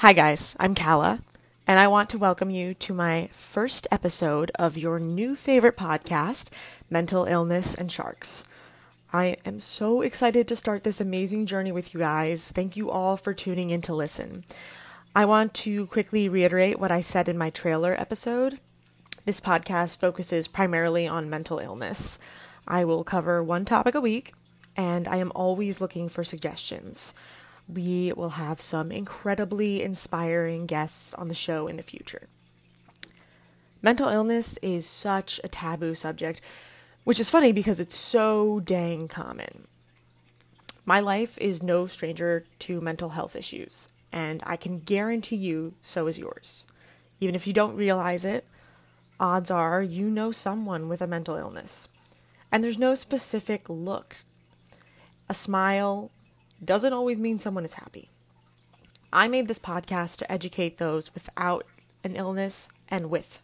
Hi, guys, I'm Calla, and I want to welcome you to my first episode of your new favorite podcast, Mental Illness and Sharks. I am so excited to start this amazing journey with you guys. Thank you all for tuning in to listen. I want to quickly reiterate what I said in my trailer episode. This podcast focuses primarily on mental illness. I will cover one topic a week, and I am always looking for suggestions we will have some incredibly inspiring guests on the show in the future. Mental illness is such a taboo subject, which is funny because it's so dang common. My life is no stranger to mental health issues, and I can guarantee you so is yours. Even if you don't realize it, odds are you know someone with a mental illness. And there's no specific look. A smile, doesn't always mean someone is happy. I made this podcast to educate those without an illness and with.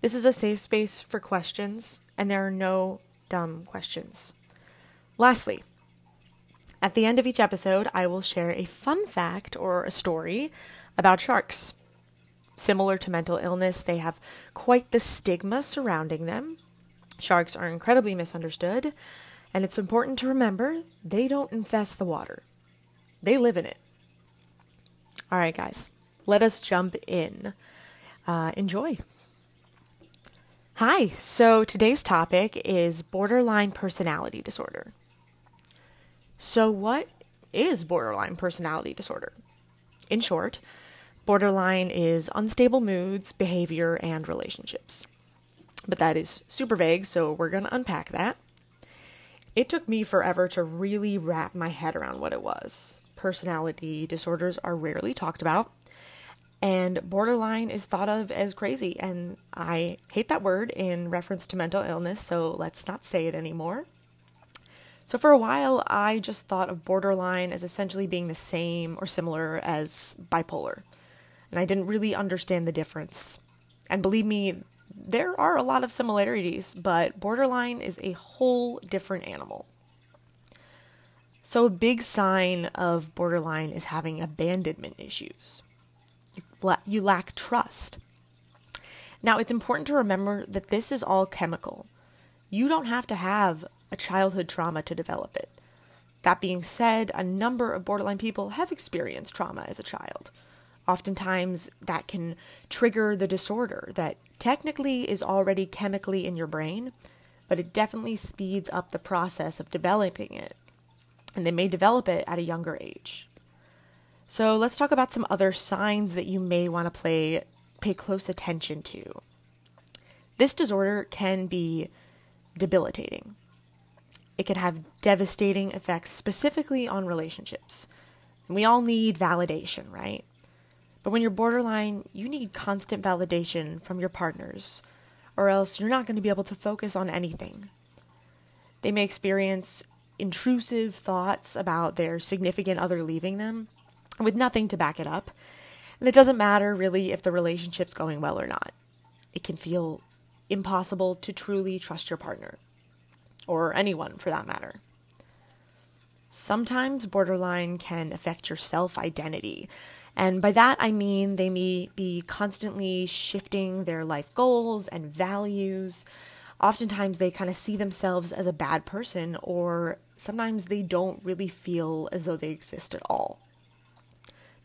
This is a safe space for questions, and there are no dumb questions. Lastly, at the end of each episode, I will share a fun fact or a story about sharks. Similar to mental illness, they have quite the stigma surrounding them. Sharks are incredibly misunderstood, and it's important to remember they don't infest the water, they live in it. All right, guys, let us jump in. Uh, enjoy. Hi, so today's topic is borderline personality disorder. So, what is borderline personality disorder? In short, borderline is unstable moods, behavior, and relationships. But that is super vague, so we're going to unpack that. It took me forever to really wrap my head around what it was. Personality disorders are rarely talked about, and borderline is thought of as crazy, and I hate that word in reference to mental illness, so let's not say it anymore. So, for a while, I just thought of borderline as essentially being the same or similar as bipolar, and I didn't really understand the difference. And believe me, there are a lot of similarities, but borderline is a whole different animal. So, a big sign of borderline is having abandonment issues. You, la- you lack trust. Now, it's important to remember that this is all chemical. You don't have to have a childhood trauma to develop it. That being said, a number of borderline people have experienced trauma as a child. Oftentimes, that can trigger the disorder that technically is already chemically in your brain, but it definitely speeds up the process of developing it. And they may develop it at a younger age. So let's talk about some other signs that you may want to play pay close attention to. This disorder can be debilitating. It can have devastating effects specifically on relationships. We all need validation, right? But when you're borderline, you need constant validation from your partners, or else you're not going to be able to focus on anything. They may experience intrusive thoughts about their significant other leaving them with nothing to back it up. And it doesn't matter really if the relationship's going well or not. It can feel impossible to truly trust your partner, or anyone for that matter. Sometimes borderline can affect your self identity. And by that, I mean they may be constantly shifting their life goals and values. Oftentimes, they kind of see themselves as a bad person, or sometimes they don't really feel as though they exist at all.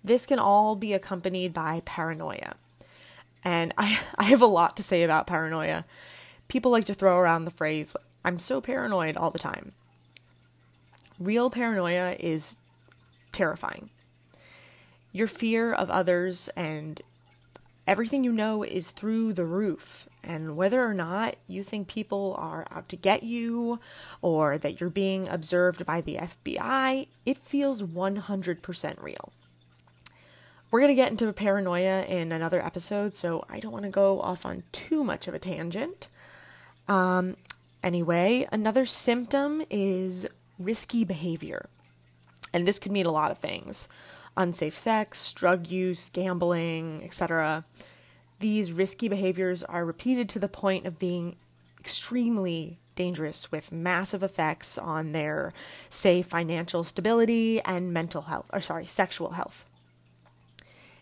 This can all be accompanied by paranoia. And I, I have a lot to say about paranoia. People like to throw around the phrase, I'm so paranoid all the time. Real paranoia is terrifying. Your fear of others and everything you know is through the roof. And whether or not you think people are out to get you or that you're being observed by the FBI, it feels 100% real. We're going to get into paranoia in another episode, so I don't want to go off on too much of a tangent. Um, anyway, another symptom is risky behavior. And this could mean a lot of things unsafe sex, drug use, gambling, etc. These risky behaviors are repeated to the point of being extremely dangerous with massive effects on their say financial stability and mental health or sorry sexual health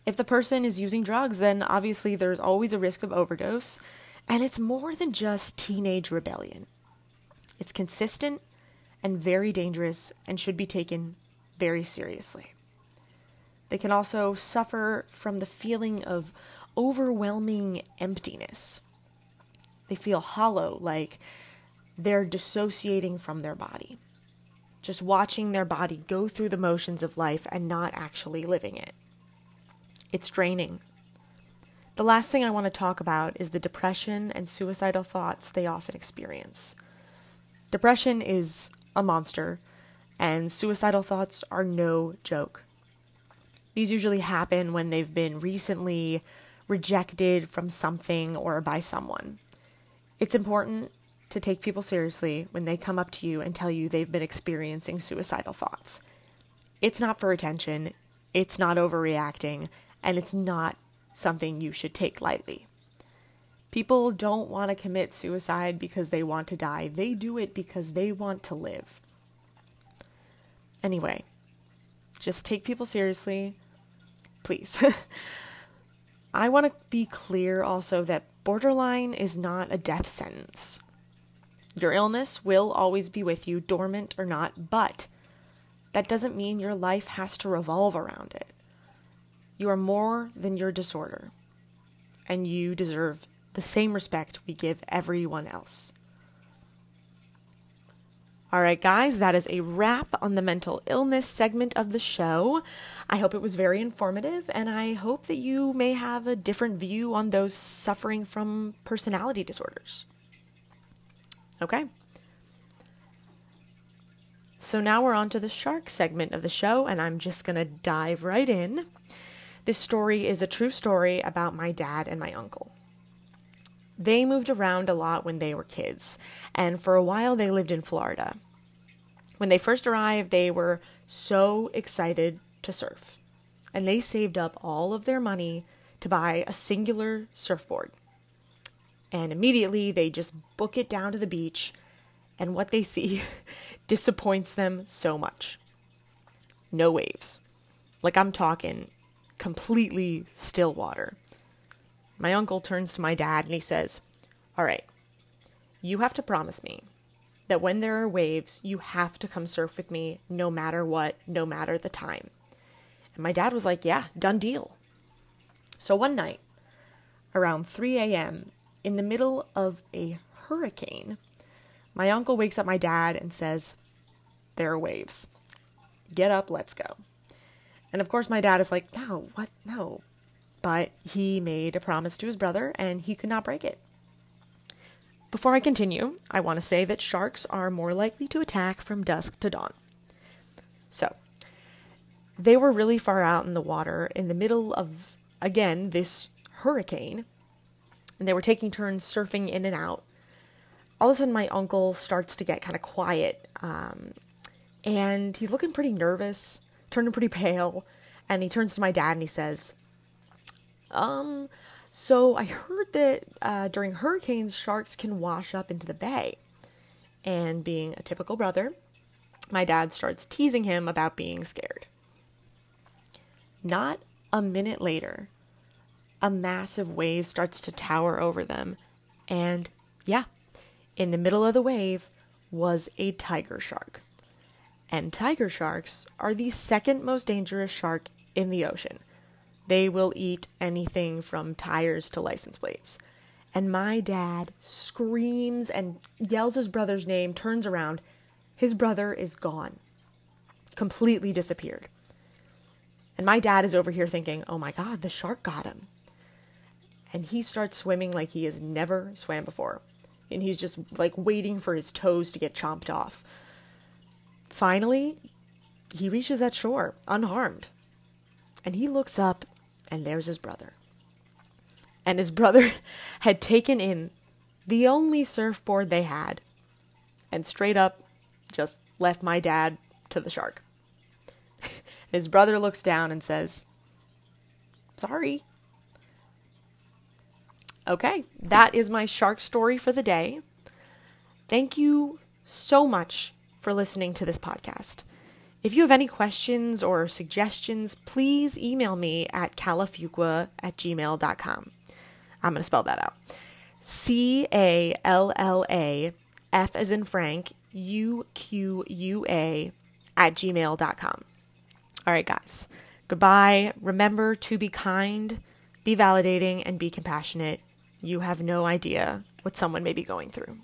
If the person is using drugs, then obviously there's always a risk of overdose, and it's more than just teenage rebellion. It's consistent and very dangerous and should be taken very seriously. They can also suffer from the feeling of overwhelming emptiness. They feel hollow, like they're dissociating from their body, just watching their body go through the motions of life and not actually living it. It's draining. The last thing I want to talk about is the depression and suicidal thoughts they often experience. Depression is a monster, and suicidal thoughts are no joke. These usually happen when they've been recently rejected from something or by someone. It's important to take people seriously when they come up to you and tell you they've been experiencing suicidal thoughts. It's not for attention, it's not overreacting, and it's not something you should take lightly. People don't want to commit suicide because they want to die, they do it because they want to live. Anyway, just take people seriously, please. I want to be clear also that borderline is not a death sentence. Your illness will always be with you, dormant or not, but that doesn't mean your life has to revolve around it. You are more than your disorder, and you deserve the same respect we give everyone else. All right, guys, that is a wrap on the mental illness segment of the show. I hope it was very informative, and I hope that you may have a different view on those suffering from personality disorders. Okay. So now we're on to the shark segment of the show, and I'm just going to dive right in. This story is a true story about my dad and my uncle. They moved around a lot when they were kids, and for a while they lived in Florida. When they first arrived, they were so excited to surf, and they saved up all of their money to buy a singular surfboard. And immediately they just book it down to the beach, and what they see disappoints them so much. No waves. Like I'm talking completely still water. My uncle turns to my dad and he says, All right, you have to promise me that when there are waves, you have to come surf with me no matter what, no matter the time. And my dad was like, Yeah, done deal. So one night, around 3 a.m., in the middle of a hurricane, my uncle wakes up my dad and says, There are waves. Get up, let's go. And of course, my dad is like, No, what? No. But he made a promise to his brother and he could not break it. Before I continue, I want to say that sharks are more likely to attack from dusk to dawn. So, they were really far out in the water in the middle of, again, this hurricane, and they were taking turns surfing in and out. All of a sudden, my uncle starts to get kind of quiet, um, and he's looking pretty nervous, turning pretty pale, and he turns to my dad and he says, um, so I heard that uh, during hurricanes, sharks can wash up into the bay. And being a typical brother, my dad starts teasing him about being scared. Not a minute later, a massive wave starts to tower over them. And yeah, in the middle of the wave was a tiger shark. And tiger sharks are the second most dangerous shark in the ocean. They will eat anything from tires to license plates. And my dad screams and yells his brother's name, turns around. His brother is gone, completely disappeared. And my dad is over here thinking, oh my God, the shark got him and he starts swimming like he has never swam before. And he's just like waiting for his toes to get chomped off. Finally, he reaches that shore unharmed. And he looks up, and there's his brother. And his brother had taken in the only surfboard they had and straight up just left my dad to the shark. his brother looks down and says, Sorry. Okay, that is my shark story for the day. Thank you so much for listening to this podcast. If you have any questions or suggestions, please email me at callafuqua at gmail.com. I'm going to spell that out. C A L L A F as in Frank, U Q U A at gmail.com. All right, guys. Goodbye. Remember to be kind, be validating, and be compassionate. You have no idea what someone may be going through.